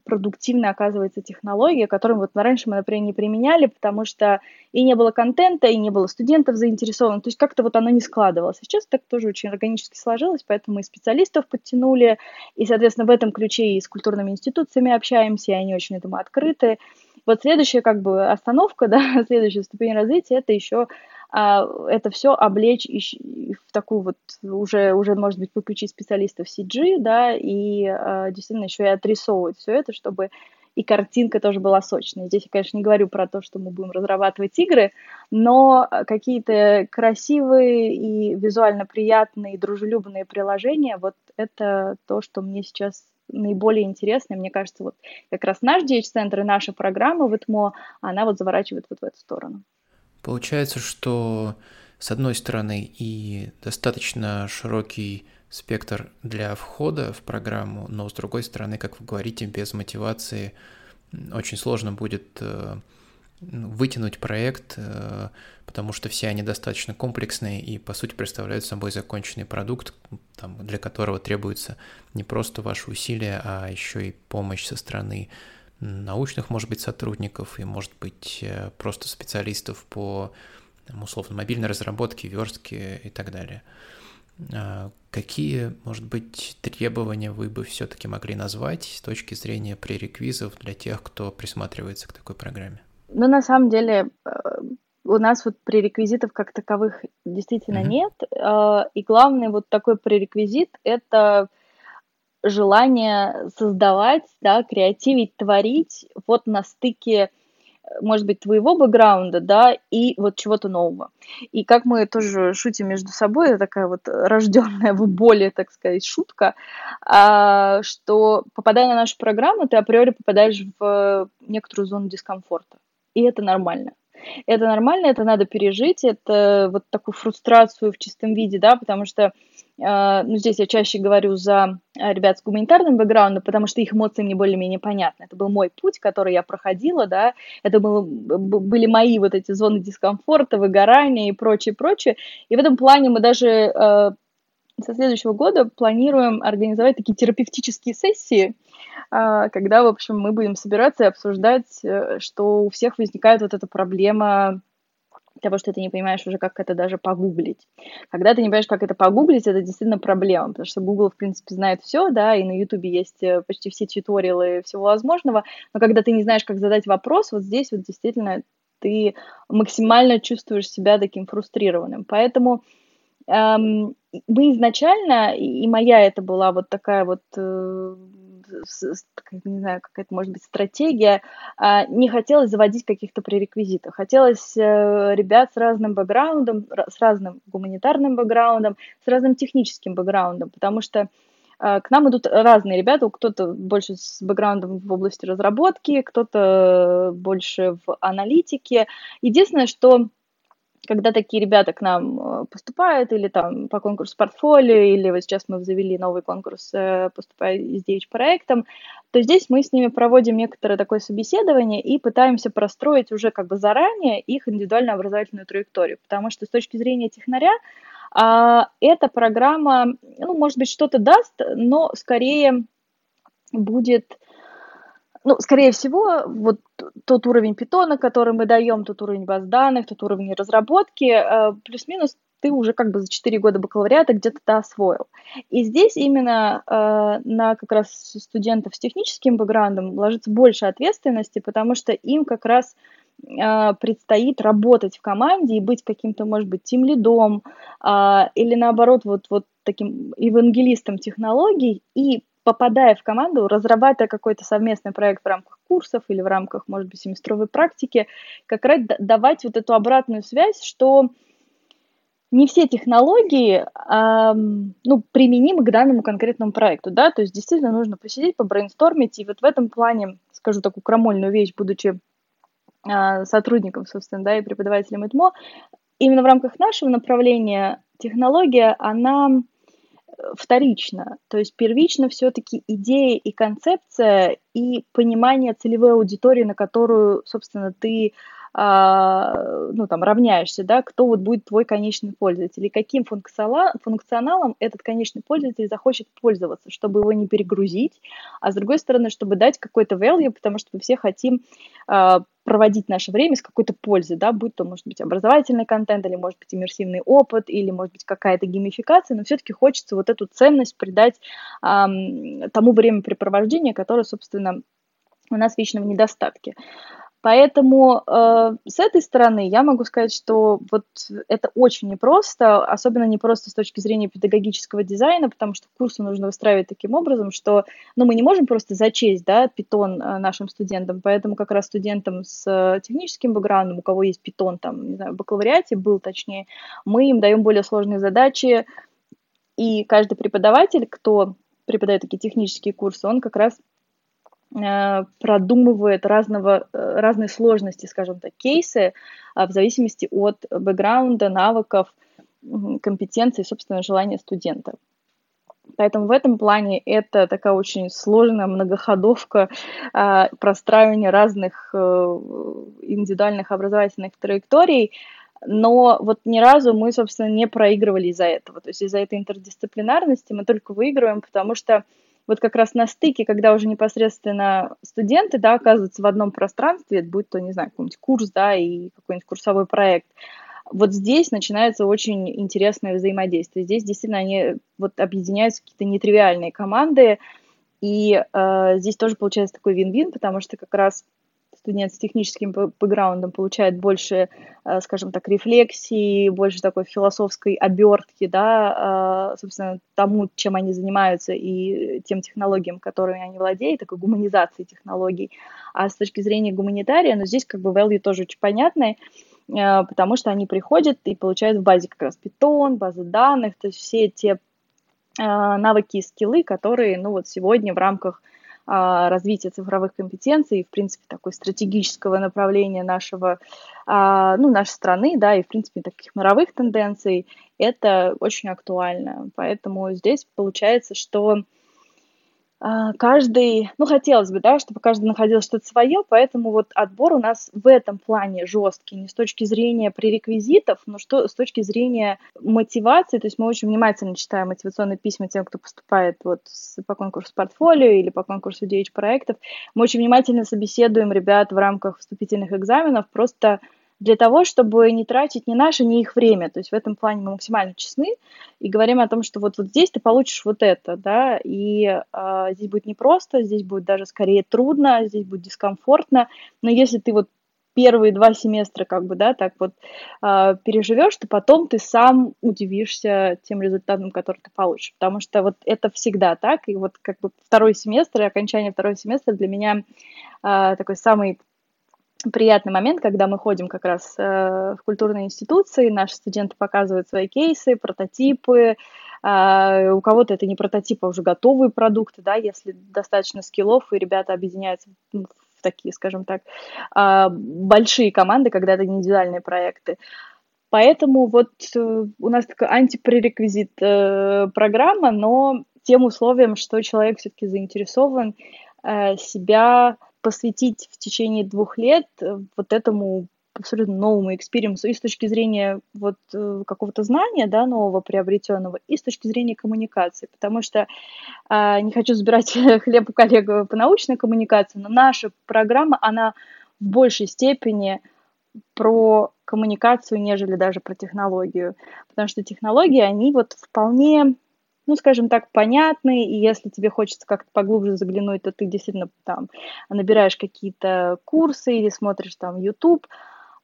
продуктивная оказывается технология, которую вот раньше мы, например, не применяли, потому что и не было контента, и не было студентов заинтересованных, то есть как-то вот оно не складывалось. Сейчас так тоже очень органически сложилось, поэтому мы специалистов подтянули, и, соответственно, в этом ключе и с культурными институциями общаемся, и они очень этому открыты. Вот следующая как бы остановка, да, следующая ступень развития, это еще это все облечь в такую вот уже, уже может быть, подключить специалистов CG, да, и а, действительно еще и отрисовывать все это, чтобы и картинка тоже была сочная. Здесь я, конечно, не говорю про то, что мы будем разрабатывать игры, но какие-то красивые и визуально приятные, дружелюбные приложения, вот это то, что мне сейчас наиболее интересно. Мне кажется, вот как раз наш DH-центр и наша программа в ИТМО, она вот заворачивает вот в эту сторону. Получается, что с одной стороны и достаточно широкий спектр для входа в программу, но с другой стороны, как вы говорите, без мотивации очень сложно будет э, ну, вытянуть проект, э, потому что все они достаточно комплексные и, по сути, представляют собой законченный продукт, там, для которого требуется не просто ваши усилия, а еще и помощь со стороны научных, может быть, сотрудников и, может быть, э, просто специалистов по, условно, мобильной разработке, верстке и так далее. А какие, может быть, требования вы бы все-таки могли назвать с точки зрения пререквизов для тех, кто присматривается к такой программе? Ну, на самом деле, э, у нас вот пререквизитов как таковых действительно mm-hmm. нет. Э, и главный вот такой пререквизит — это желание создавать, да, креативить, творить вот на стыке может быть, твоего бэкграунда, да, и вот чего-то нового. И как мы тоже шутим между собой, это такая вот рожденная в боли, так сказать, шутка, а, что попадая на нашу программу, ты априори попадаешь в некоторую зону дискомфорта. И это нормально. Это нормально, это надо пережить, это вот такую фрустрацию в чистом виде, да, потому что а, ну, здесь я чаще говорю за а, ребят с гуманитарным бэкграундом, потому что их эмоции мне более-менее понятны. Это был мой путь, который я проходила, да, это был, были мои вот эти зоны дискомфорта, выгорания и прочее, прочее. И в этом плане мы даже э, со следующего года планируем организовать такие терапевтические сессии, э, когда, в общем, мы будем собираться и обсуждать, э, что у всех возникает вот эта проблема того, что ты не понимаешь уже, как это даже погуглить. Когда ты не понимаешь, как это погуглить, это действительно проблема, потому что Google, в принципе, знает все, да, и на YouTube есть э, почти все тьюториалы всего возможного, но когда ты не знаешь, как задать вопрос, вот здесь вот действительно ты максимально чувствуешь себя таким фрустрированным. Поэтому мы изначально, и моя это была вот такая вот э, не знаю, какая-то, может быть, стратегия, а, не хотелось заводить каких-то пререквизитов. Хотелось э, ребят с разным бэкграундом, с разным гуманитарным бэкграундом, с разным техническим бэкграундом, потому что К нам идут разные ребята, кто-то больше с бэкграундом в области разработки, кто-то больше в аналитике. Единственное, что когда такие ребята к нам э, поступают, или там по конкурсу портфолио, или вот сейчас мы завели новый конкурс, э, поступая с DH-проектом, то здесь мы с ними проводим некоторое такое собеседование и пытаемся простроить уже как бы заранее их индивидуальную образовательную траекторию, потому что с точки зрения технаря а, эта программа, ну, может быть, что-то даст, но скорее будет ну, скорее всего, вот тот уровень питона, который мы даем, тот уровень баз данных, тот уровень разработки, э, плюс-минус ты уже как бы за 4 года бакалавриата где-то это освоил. И здесь именно э, на как раз студентов с техническим бэкграундом ложится больше ответственности, потому что им как раз э, предстоит работать в команде и быть каким-то, может быть, тем лидом э, или наоборот вот, вот таким евангелистом технологий и попадая в команду, разрабатывая какой-то совместный проект в рамках курсов или в рамках, может быть, семестровой практики, как раз давать вот эту обратную связь, что не все технологии эм, ну, применимы к данному конкретному проекту, да, то есть действительно нужно посидеть, побрейнстормить, и вот в этом плане, скажу такую крамольную вещь, будучи э, сотрудником, собственно, да, и преподавателем ИТМО, именно в рамках нашего направления технология, она вторично. То есть первично все-таки идея и концепция и понимание целевой аудитории, на которую, собственно, ты ну, там, равняешься, да, кто вот будет твой конечный пользователь, и каким функционалом этот конечный пользователь захочет пользоваться, чтобы его не перегрузить, а с другой стороны, чтобы дать какой-то value, потому что мы все хотим а, проводить наше время с какой-то пользой, да, будь то, может быть, образовательный контент, или, может быть, иммерсивный опыт, или, может быть, какая-то геймификация, но все-таки хочется вот эту ценность придать эм, тому времяпрепровождению, которое, собственно, у нас вечно в недостатке. Поэтому э, с этой стороны я могу сказать, что вот это очень непросто, особенно непросто с точки зрения педагогического дизайна, потому что курсы нужно выстраивать таким образом, что ну, мы не можем просто зачесть да, питон э, нашим студентам, поэтому как раз студентам с э, техническим бэкграундом, у кого есть питон там, не знаю, в бакалавриате был точнее, мы им даем более сложные задачи, и каждый преподаватель, кто преподает такие технические курсы, он как раз продумывает разного, э, разные сложности, скажем так, кейсы а, в зависимости от бэкграунда, навыков, компетенций, собственно, желания студента. Поэтому в этом плане это такая очень сложная многоходовка а, простраивания разных э, индивидуальных образовательных траекторий, но вот ни разу мы, собственно, не проигрывали из-за этого. То есть из-за этой интердисциплинарности мы только выигрываем, потому что вот как раз на стыке, когда уже непосредственно студенты, да, оказываются в одном пространстве, будь то, не знаю, какой-нибудь курс, да, и какой-нибудь курсовой проект, вот здесь начинается очень интересное взаимодействие. Здесь действительно они вот объединяются какие-то нетривиальные команды, и э, здесь тоже получается такой вин-вин, потому что как раз студент с техническим бэкграундом получает больше, э, скажем так, рефлексии, больше такой философской обертки, да, э, собственно, тому, чем они занимаются и тем технологиям, которыми они владеют, такой гуманизации технологий. А с точки зрения гуманитария, ну, здесь как бы value тоже очень понятный, э, потому что они приходят и получают в базе как раз питон, базы данных, то есть все те навыки и скиллы, которые, ну, вот сегодня в рамках развития цифровых компетенций, в принципе, такой стратегического направления нашего, а, ну, нашей страны, да, и, в принципе, таких мировых тенденций, это очень актуально. Поэтому здесь получается, что а, каждый, ну, хотелось бы, да, чтобы каждый находил что-то свое, поэтому вот отбор у нас в этом плане жесткий, не с точки зрения пререквизитов, но что с точки зрения мотивации, то есть мы очень внимательно читаем мотивационные письма тем, кто поступает вот по конкурсу портфолио или по конкурсу DH-проектов, мы очень внимательно собеседуем ребят в рамках вступительных экзаменов, просто для того, чтобы не тратить ни наше, ни их время. То есть в этом плане мы максимально честны и говорим о том, что вот, вот здесь ты получишь вот это, да, и э, здесь будет непросто, здесь будет даже скорее трудно, здесь будет дискомфортно, но если ты вот первые два семестра как бы, да, так вот э, переживешь, то потом ты сам удивишься тем результатом, который ты получишь, потому что вот это всегда так, и вот как бы второй семестр окончание второго семестра для меня э, такой самый приятный момент, когда мы ходим как раз э, в культурные институции, наши студенты показывают свои кейсы, прототипы, а, у кого-то это не прототип, а уже готовые продукты, да, если достаточно skill ов, и ребята объединяются в такие, скажем так, а, большие команды, когда это индивидуальные проекты. Поэтому вот э, у нас такая анти prerequisite э, программа, но тем условием, что человек все-таки заинтересован э, себя посвятить в течение двух лет вот этому абсолютно новому experience у и с точки зрения вот э, какого-то знания, да, нового приобретенного, и с точки зрения коммуникации, потому что э, не хочу забирать хлеб у коллег по научной коммуникации, но наша программа, она в большей степени про коммуникацию, нежели даже про технологию, потому что технологии, они вот вполне ну, скажем так, понятны, и если тебе хочется как-то поглубже заглянуть, то ты действительно там набираешь какие-то курсы или смотришь там YouTube,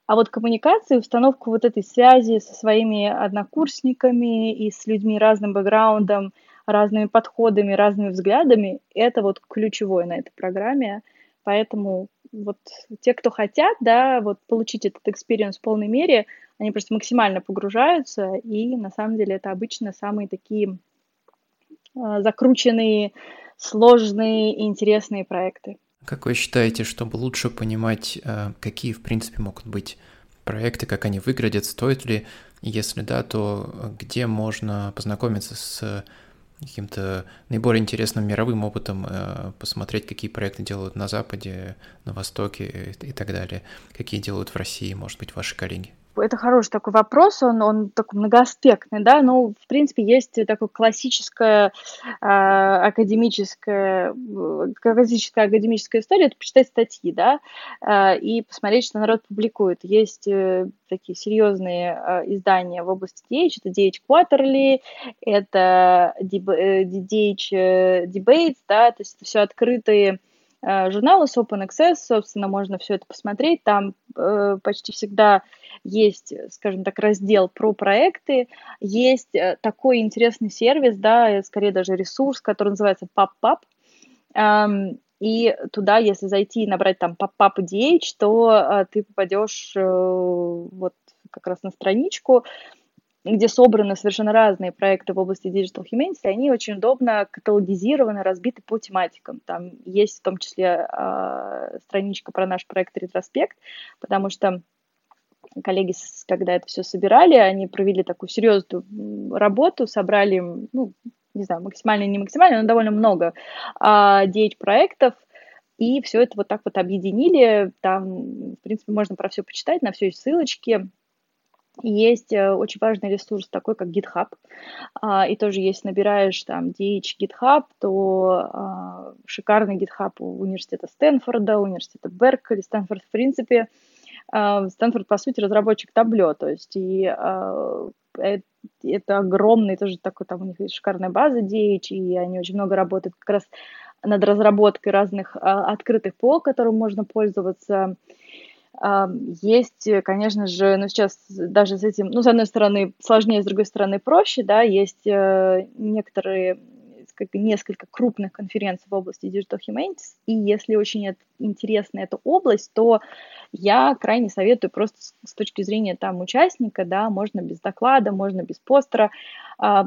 а вот коммуникация, установку вот этой связи со своими однокурсниками и с людьми разным бэкграундом, разными подходами, разными взглядами, это вот ключевое на этой программе. Поэтому вот те, кто хотят, да, вот получить этот experience в полной мере, они просто максимально погружаются, и на самом деле это обычно самые такие закрученные, сложные и интересные проекты. Как вы считаете, чтобы лучше понимать, э, какие, в принципе, могут быть проекты, как они выглядят, стоит ли, если да, то где можно познакомиться с каким-то наиболее интересным мировым опытом, э, посмотреть, какие проекты делают на Западе, на Востоке и так далее, какие делают в России, может быть, ваши коллеги? Это хороший такой вопрос, он, он такой многоаспектный, да, но, в принципе, есть такое классическое э, академическое, классическая академическая история, это почитать статьи, да, э, и посмотреть, что народ публикует. Есть э, такие серьезные э, издания в области DH, это DH Quarterly, это DH Debates, да, то есть это все открытые Э, журналы с Open Access, собственно, можно все это посмотреть. Там э, почти всегда есть, скажем так, раздел про проекты. Есть э, такой интересный сервис, да, скорее даже ресурс, который называется PubPub. Эм, и туда, если зайти и набрать там PubPub DH, то э, ты попадешь э, вот как раз на страничку, где собраны совершенно разные проекты в области Digital Humanities, они очень удобно каталогизированы, разбиты по тематикам. Там есть в том числе э, страничка про наш проект «Ретроспект», потому что коллеги, когда это все собирали, они провели такую серьезную работу, собрали, ну, не знаю, максимально, не максимально, но довольно много а, 9 проектов, и все это вот так вот объединили. Там, в принципе, можно про все почитать, на все есть ссылочки. Есть э, очень важный ресурс такой, как GitHub. А, и тоже, если набираешь там DH GitHub, то а, шикарный GitHub у университета Стэнфорда, университета Беркли, Стэнфорд, в принципе, а, Стэнфорд, по сути, разработчик табло, то есть и э, это огромный, тоже такой, там у них есть шикарная база DH, и они очень много работают как раз над разработкой разных открытых ПО, которым можно пользоваться. Есть, э, конечно же, ну сейчас даже с этим, ну, с одной стороны, сложнее, с другой стороны, проще, да, есть э, некоторые как несколько крупных конференций в области Digital Humanities, и если очень интересна эта область, то я крайне советую просто с, точки зрения там участника, да, можно без доклада, можно без постера, э,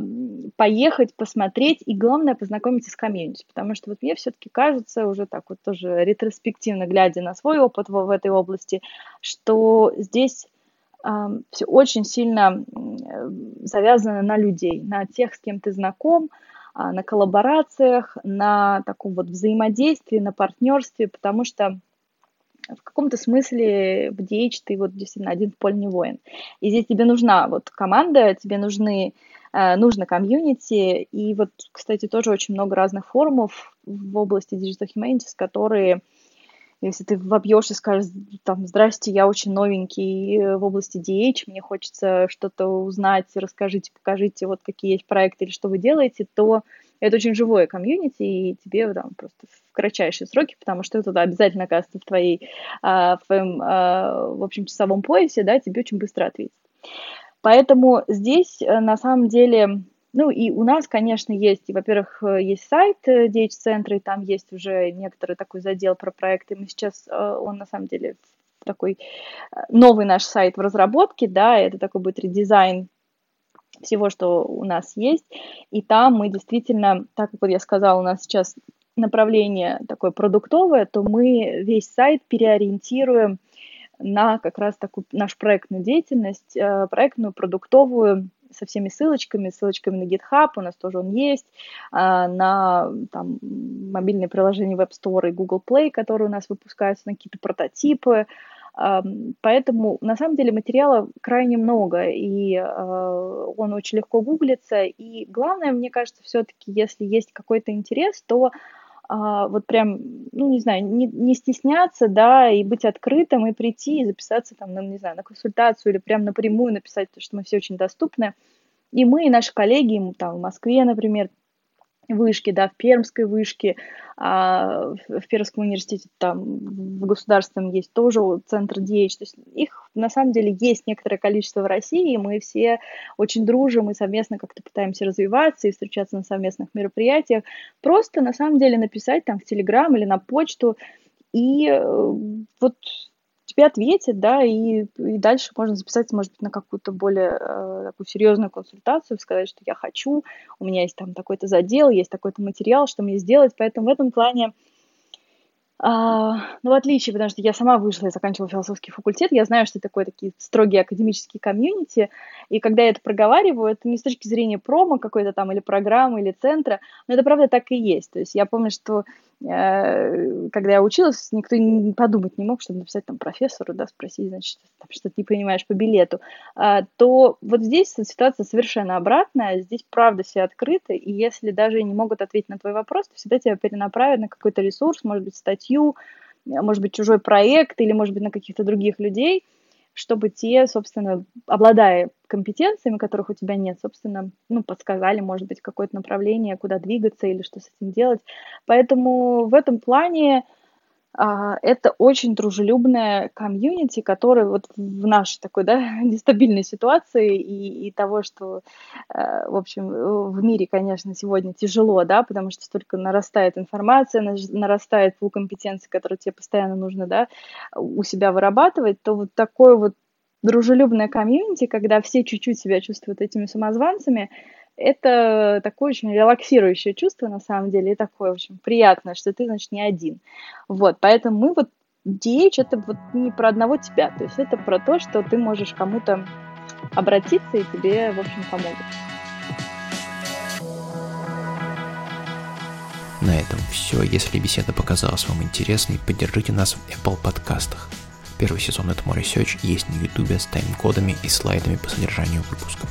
поехать, посмотреть, и главное познакомиться с комьюнити, потому что вот мне все-таки кажется, уже так вот тоже ретроспективно глядя на свой опыт в, в этой области, что здесь все очень сильно завязано на людей, на тех, с кем ты знаком, а, на коллаборациях, на таком вот взаимодействии, на партнерстве, потому что в каком-то смысле в DH ты вот действительно один в поле не воин. И здесь тебе нужна вот команда, тебе нужны, э, нужно комьюнити, и вот, кстати, тоже очень много разных форумов в области Digital Humanities, которые если ты вобьешь и скажешь, там, здрасте, я очень новенький э, в области DH, мне хочется что-то узнать, расскажите, покажите, вот какие есть проекты или что вы делаете, то это очень живое комьюнити, и тебе там просто в кратчайшие сроки, потому что это да, обязательно оказывается в твоей, а, в твоем, а, в общем, часовом поясе, да, тебе очень быстро ответит. Поэтому здесь э, на самом деле ну и у нас, конечно, есть, во-первых, э, есть сайт DH-центра, э, и там есть уже некоторый такой задел про проекты. Мы сейчас, э, он на самом деле такой новый наш сайт в разработке, да, это такой будет редизайн всего, что у нас есть. И там мы действительно, так как вот я сказала, у нас сейчас направление такое продуктовое, то мы весь сайт переориентируем на как раз такую нашу проектную деятельность, проектную, продуктовую, со всеми ссылочками, ссылочками на GitHub, у нас тоже он есть, а, на там, мобильные приложения Web Store и Google Play, которые у нас выпускаются на какие-то прототипы, Поэтому на самом деле материала крайне много, и а, он очень легко гуглится. И главное, мне кажется, все-таки, если есть какой-то интерес, то вот прям, ну, не знаю, не, не стесняться, да, и быть открытым, и прийти, и записаться там, на, не знаю, на консультацию или прям напрямую написать, потому что мы все очень доступны. И мы, и наши коллеги, там, в Москве, например, вышки, да, в Пермской вышке, а в Пермском университете там в государственном есть тоже центр DH, то есть их на самом деле есть некоторое количество в России, и мы все очень дружим и совместно как-то пытаемся развиваться и встречаться на совместных мероприятиях, просто на самом деле написать там в Телеграм или на почту, и э, вот тебе ответят, да, и, и дальше можно записаться, может быть, на какую-то более э, такую серьезную консультацию, сказать, что я хочу, у меня есть там такой-то задел, есть такой-то материал, что мне сделать, поэтому в этом плане а, ну, в отличие, потому что я сама вышла и заканчивала философский факультет, я знаю, что такое такие строгие академические комьюнити, и когда я это проговариваю, это не с точки зрения промо какой-то там, или программы, или центра, но это правда так и есть. То есть я помню, что когда я училась, никто не подумать не мог, чтобы написать там профессору, да, спросить, значит, что ты не понимаешь по билету, а, то вот здесь ситуация совершенно обратная, здесь правда все открыты, и если даже не могут ответить на твой вопрос, то всегда тебя перенаправят на какой-то ресурс, может быть, статью, может быть, чужой проект или, может быть, на каких-то других людей – чтобы те, собственно, обладая компетенциями, которых у тебя нет, собственно, ну, подсказали, может быть, какое-то направление, куда двигаться или что с этим делать. Поэтому в этом плане это очень дружелюбная комьюнити, которая вот в нашей такой, да, нестабильной ситуации и, и того, что, э, в общем, в мире, конечно, сегодня тяжело, да, потому что столько нарастает информация, нарастает пул компетенций, которые тебе постоянно нужно, да, у себя вырабатывать, то вот такое вот дружелюбное комьюнити, когда все чуть-чуть себя чувствуют этими самозванцами, это такое очень релаксирующее чувство, на самом деле, и такое очень приятное, что ты, значит, не один. Вот, поэтому мы вот DH — это вот не про одного тебя, то есть это про то, что ты можешь кому-то обратиться, и тебе, в общем, помогут. На этом все. Если беседа показалась вам интересной, поддержите нас в Apple подкастах. Первый сезон Этому Research есть на YouTube с тайм-кодами и слайдами по содержанию выпуска.